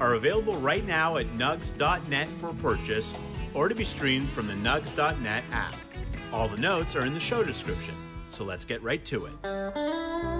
are available right now at nugs.net for purchase or to be streamed from the nugs.net app. All the notes are in the show description, so let's get right to it.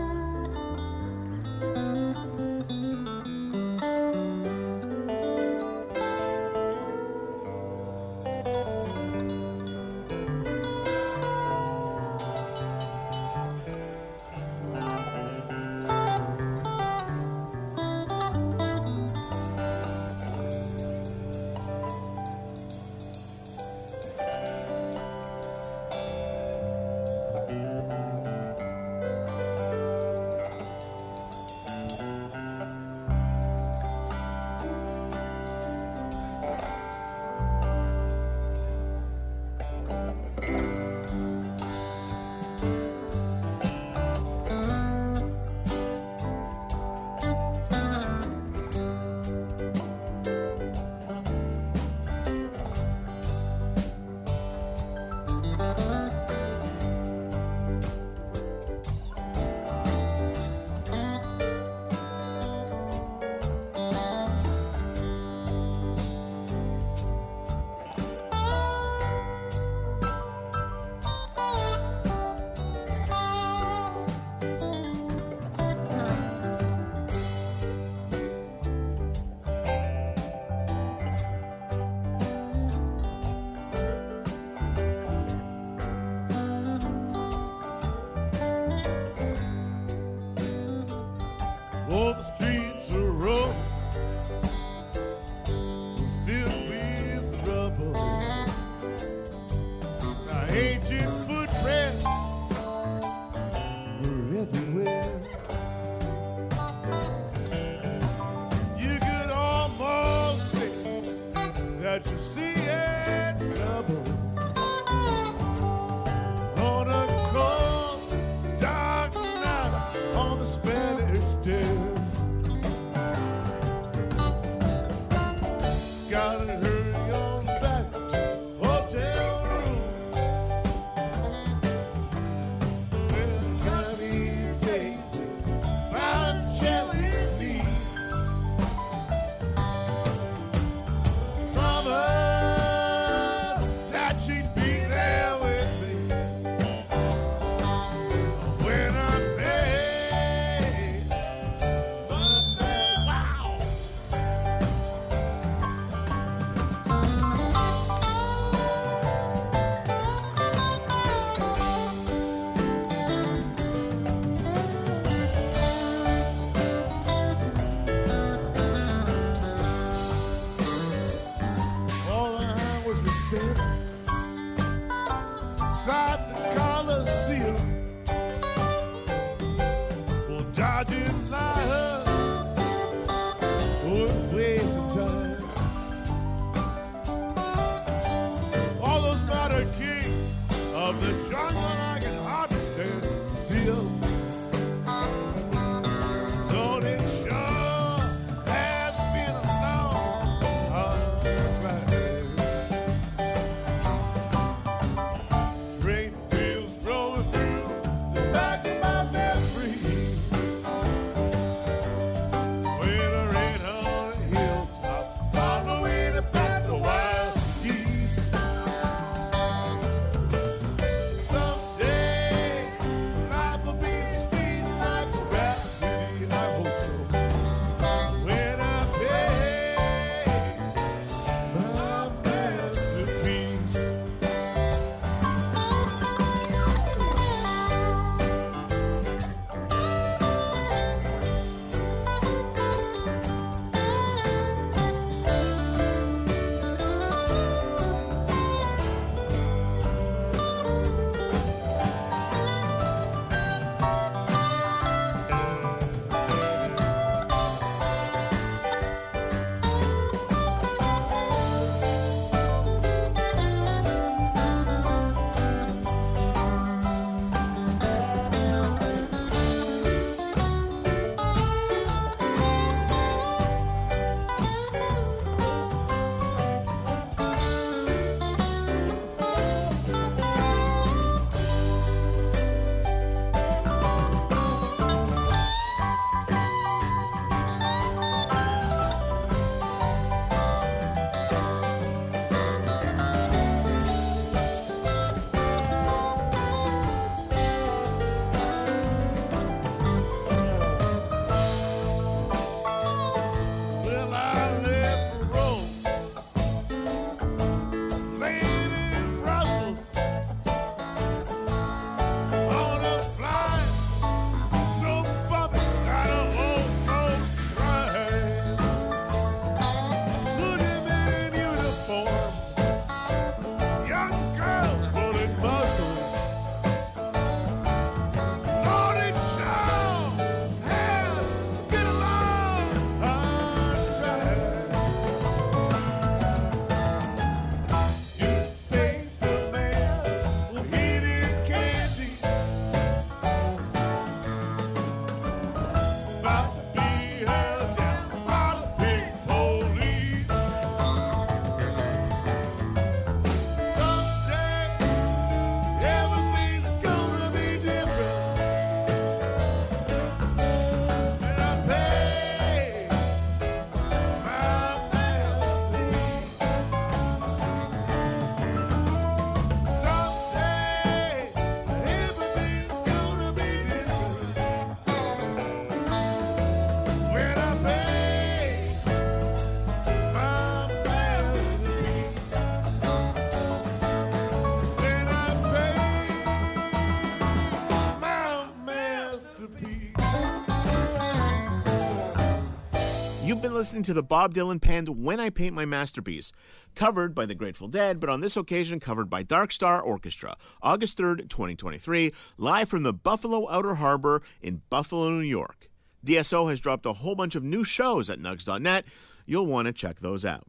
listening to the Bob Dylan penned When I Paint My Masterpiece, covered by the Grateful Dead, but on this occasion covered by Dark Star Orchestra, August 3rd, 2023, live from the Buffalo Outer Harbor in Buffalo, New York. DSO has dropped a whole bunch of new shows at nugs.net. You'll want to check those out.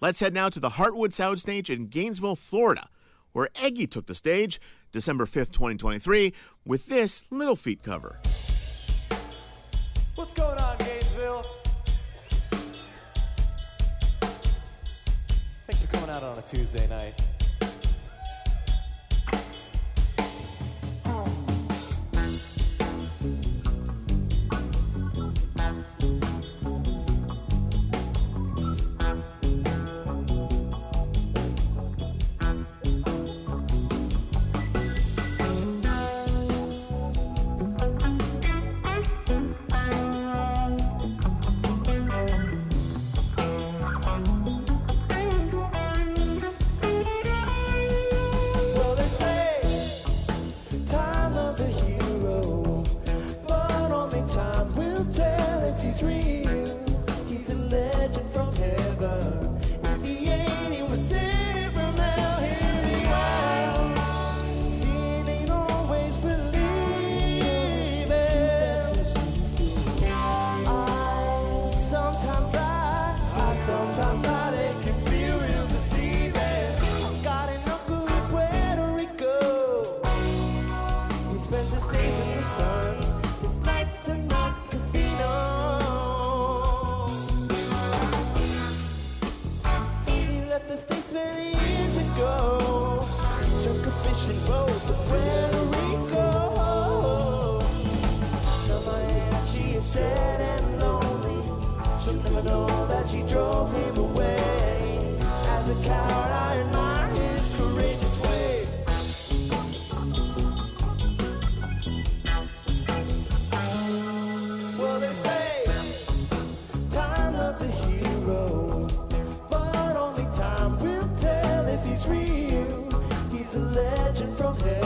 Let's head now to the Heartwood Soundstage in Gainesville, Florida, where Eggy took the stage December 5th, 2023, with this Little Feat cover. What's going on? out on a Tuesday night. A hero, but only time will tell if he's real. He's a legend from hell.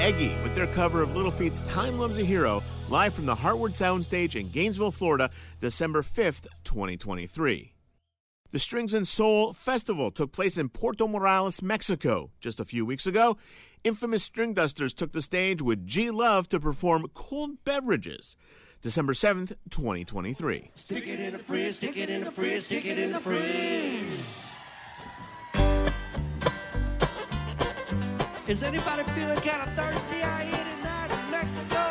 Eggy with their cover of Little Feat's Time Loves a Hero, live from the Heartwood Soundstage in Gainesville, Florida, December 5th, 2023. The Strings and Sol Festival took place in Puerto Morales, Mexico, just a few weeks ago. Infamous Stringdusters took the stage with G Love to perform Cold Beverages. December 7th, 2023. Stick it in the fridge, stick it in the fridge, stick it in the fridge. Is anybody feeling kind of thirsty out here tonight in Mexico?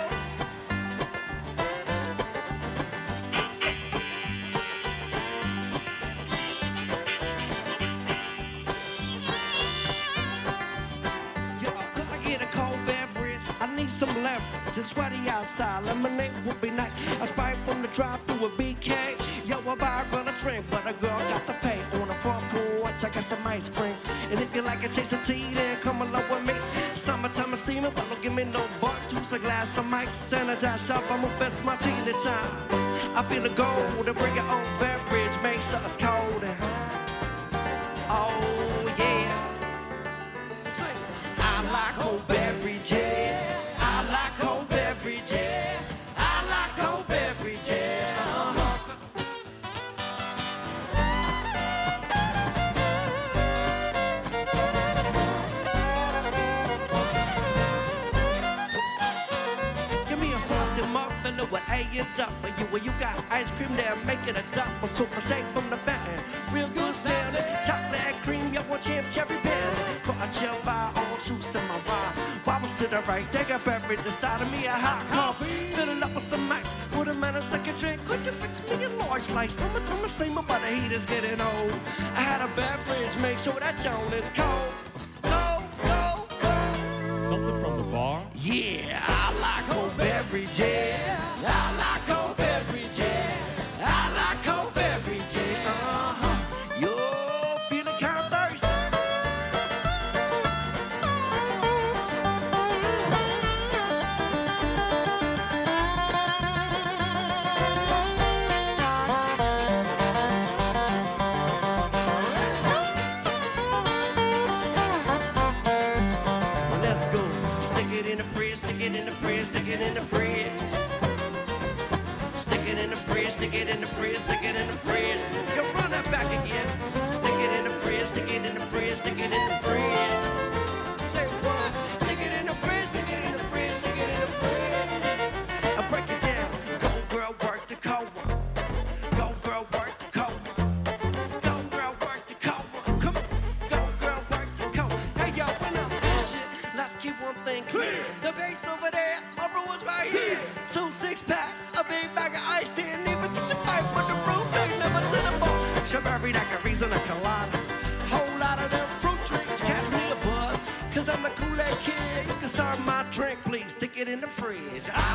Yo, could I get a cold beverage? I need some leverage. It's sweaty outside. Lemonade would be nice. I sprite from the drive through a BK. Yo, I buy a girl a drink, but a girl got to pay on the front porch. I got some ice cream. And if you like a taste of tea, then come along with me. Summertime is steaming, but don't give me no bar. Juice, a glass of Mike, sanitize up. I'm a fest martini time. I feel the gold to bring your own beverage, makes us cold. Oh, with A and W. Where you got ice cream there, make it a double. Super shake from the fountain. Real good sounding. Chocolate and cream, you want chip cherry pen. Put a chill by all juice in my ride. Wobbles to the right, take a beverage inside of me, a hot coffee. Fill it up with some ice. Put a man a second drink. Could you fix me a large slice? Summertime is steaming, but the heat is getting old. I had a beverage, make sure that Joan is cold. Cold, cold. Something? Yeah, I like cold every day. I like it in the fridge. I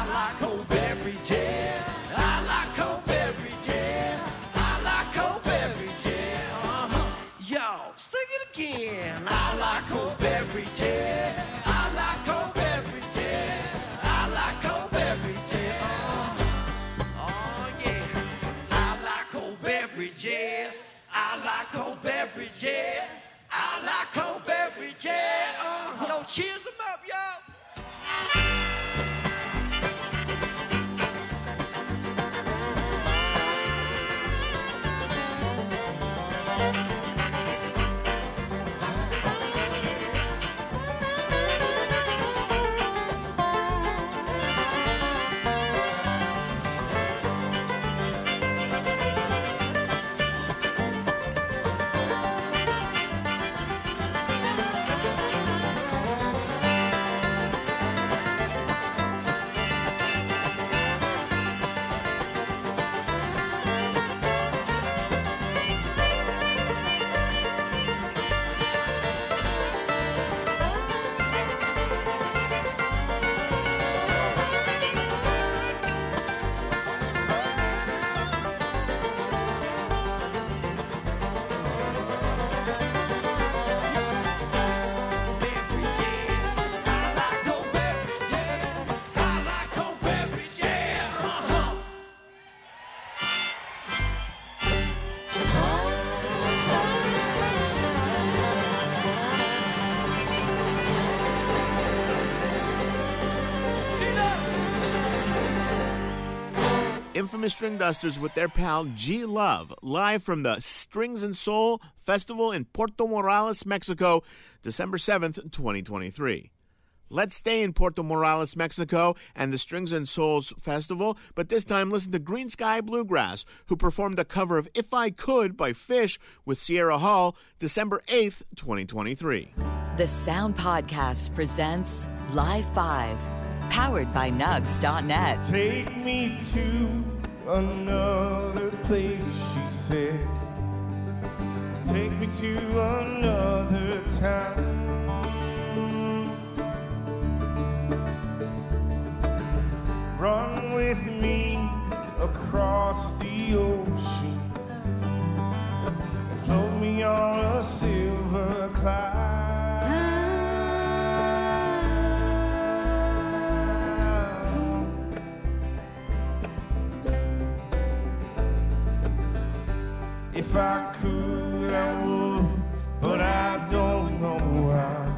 Infamous Stringdusters with their pal G Love, live from the Strings and Sol Festival in Puerto Morales, Mexico, December 7th, 2023. Let's stay in Puerto Morales, Mexico, and the Strings and Souls Festival, but this time listen to Greensky Bluegrass, who performed a cover of If I Could by Phish with Sierra Hull, December 8th, 2023. The Sound Podcast presents Live 5, powered by Nugs.net. Take me to another place, she said. Take me to another town. Run with me across the ocean and float me on a silver cloud. If I could, I would, but I don't know why.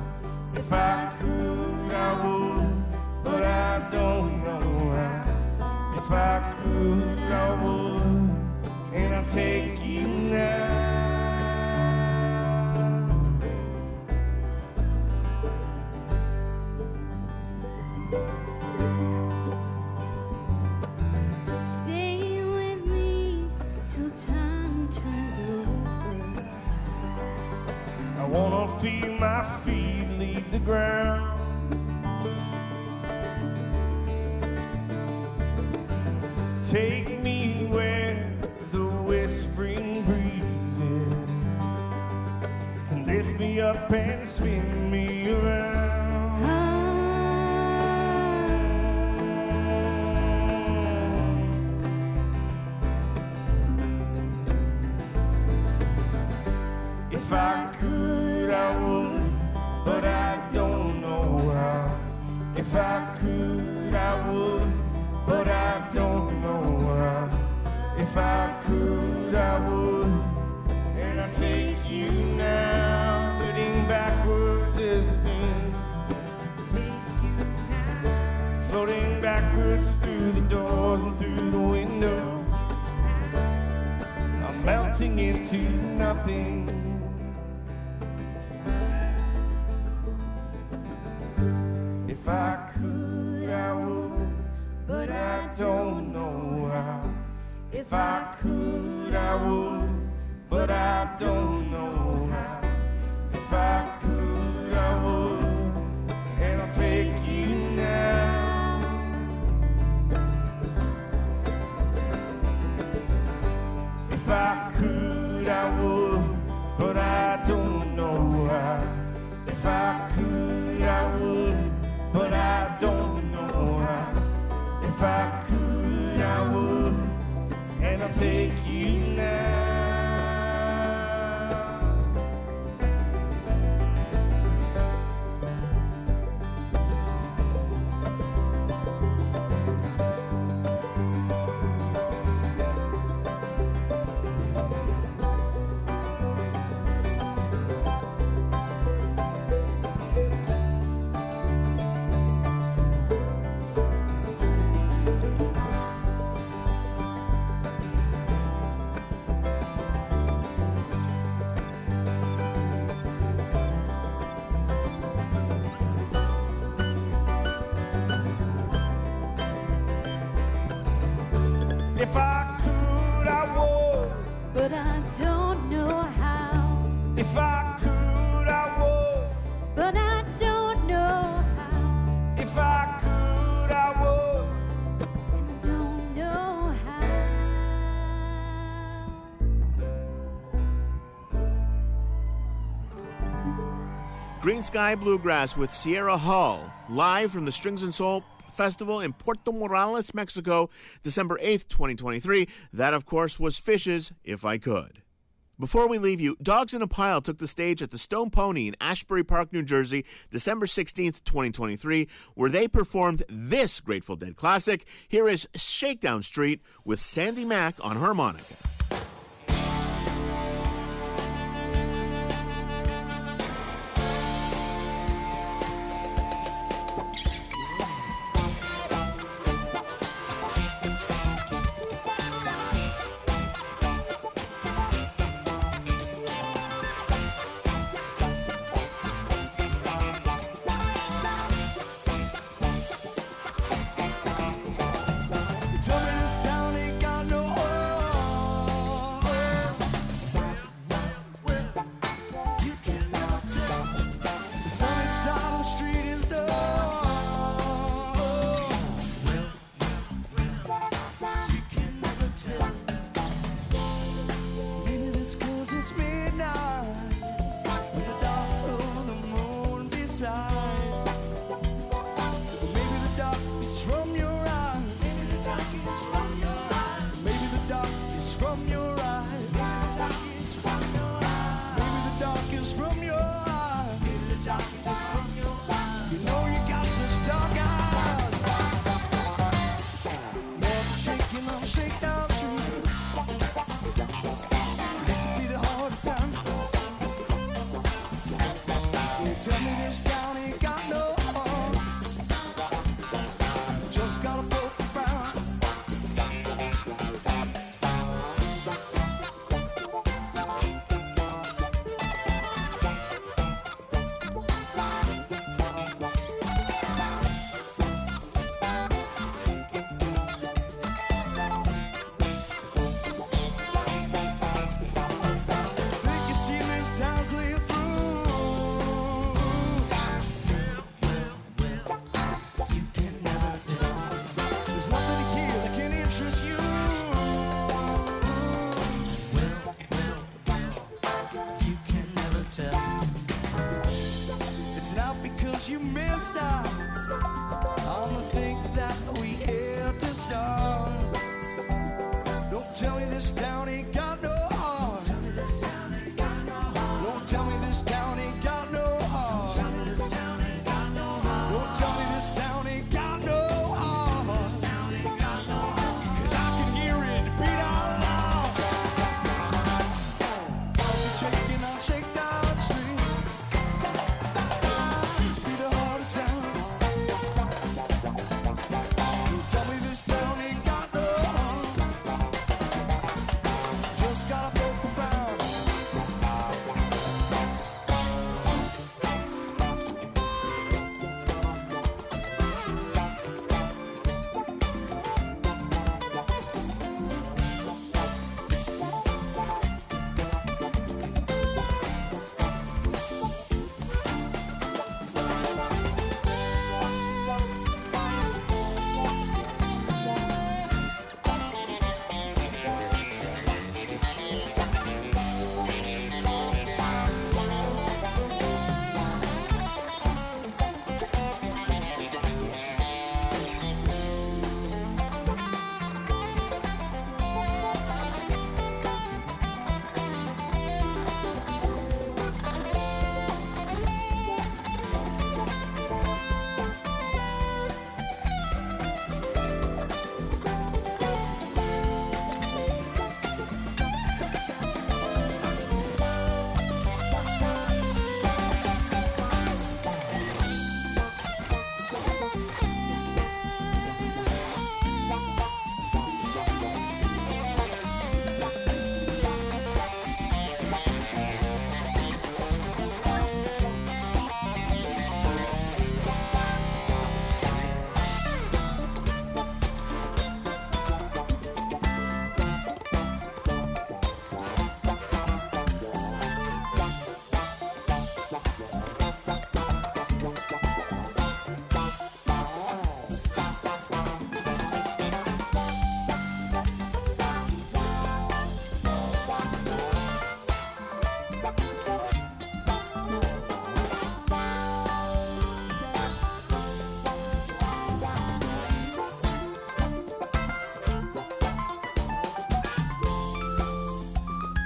If I could, I would, but I don't know why. If I could, I would, and I'll take you now. Stay feel my feet leave the ground. Take I don't know how. If I could, I would, and I'll take you now. If I could, I would, but I don't know how. If I could, I would, but I don't know how. If I could, I would, and I'll take you now. Greensky Bluegrass with Sierra Hull, live from the Strings and Sol Festival in Puerto Morales, Mexico, December 8th, 2023. That, of course, was Phish's, If I Could. Before we leave you, Dogs in a Pile took the stage at the Stone Pony in Ashbury Park, New Jersey, December 16th, 2023, where they performed this Grateful Dead classic. Here is Shakedown Street with Sandy Mack on harmonica. till tell. It's not because you missed out on the thing that we had to start. Don't tell me this town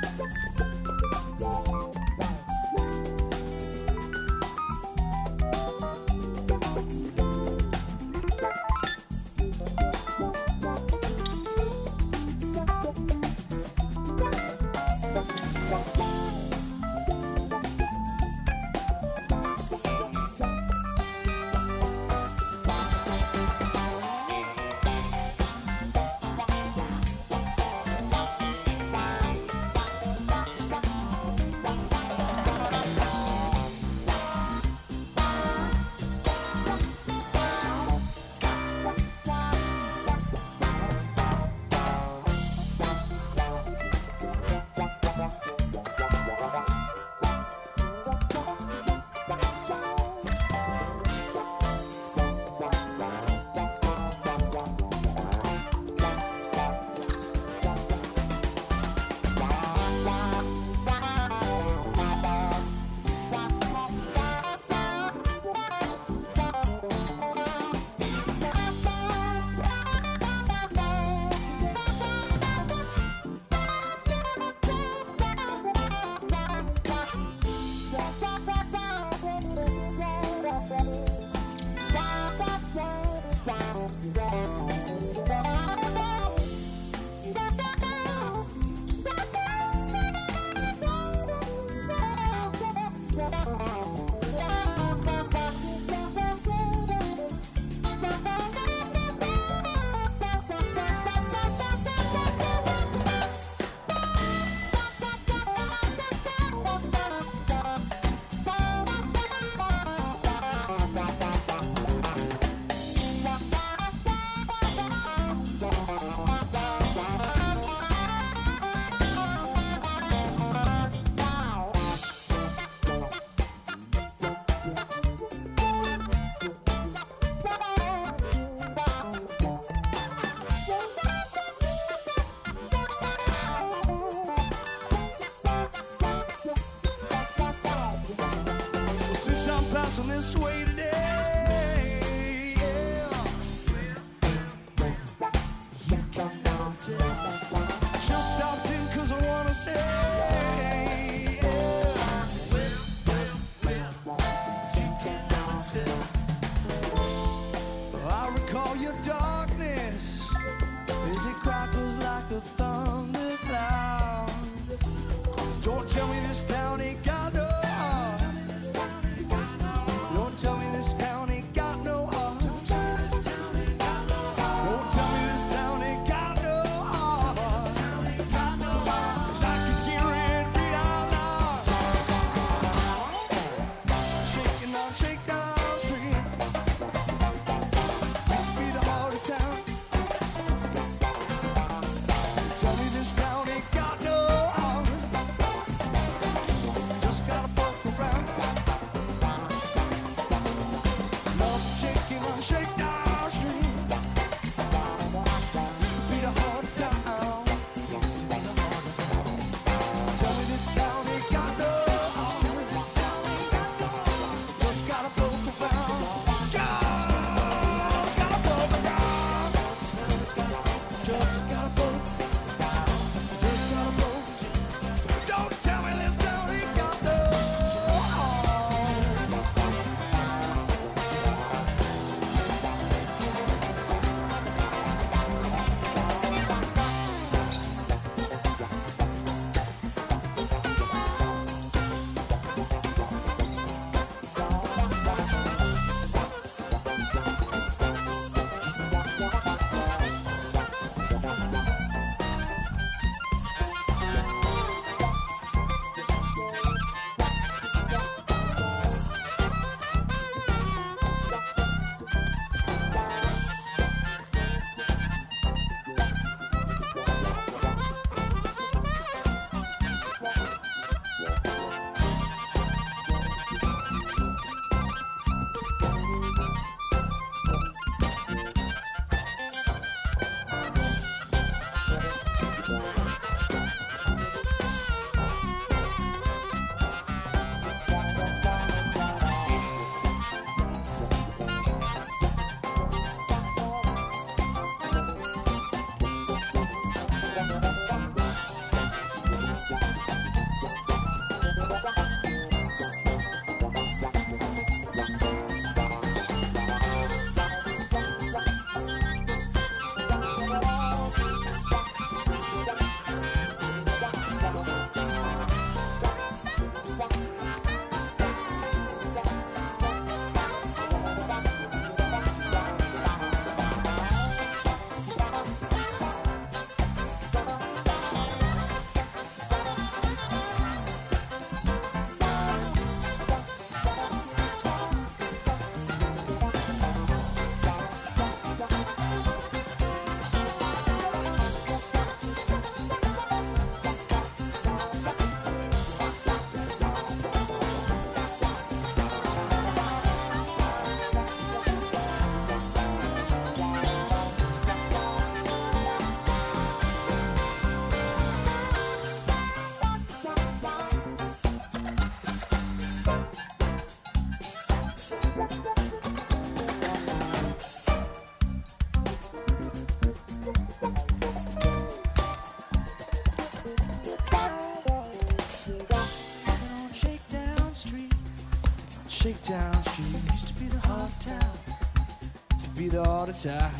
Bye. like a. Don't tell me this town ain't got. after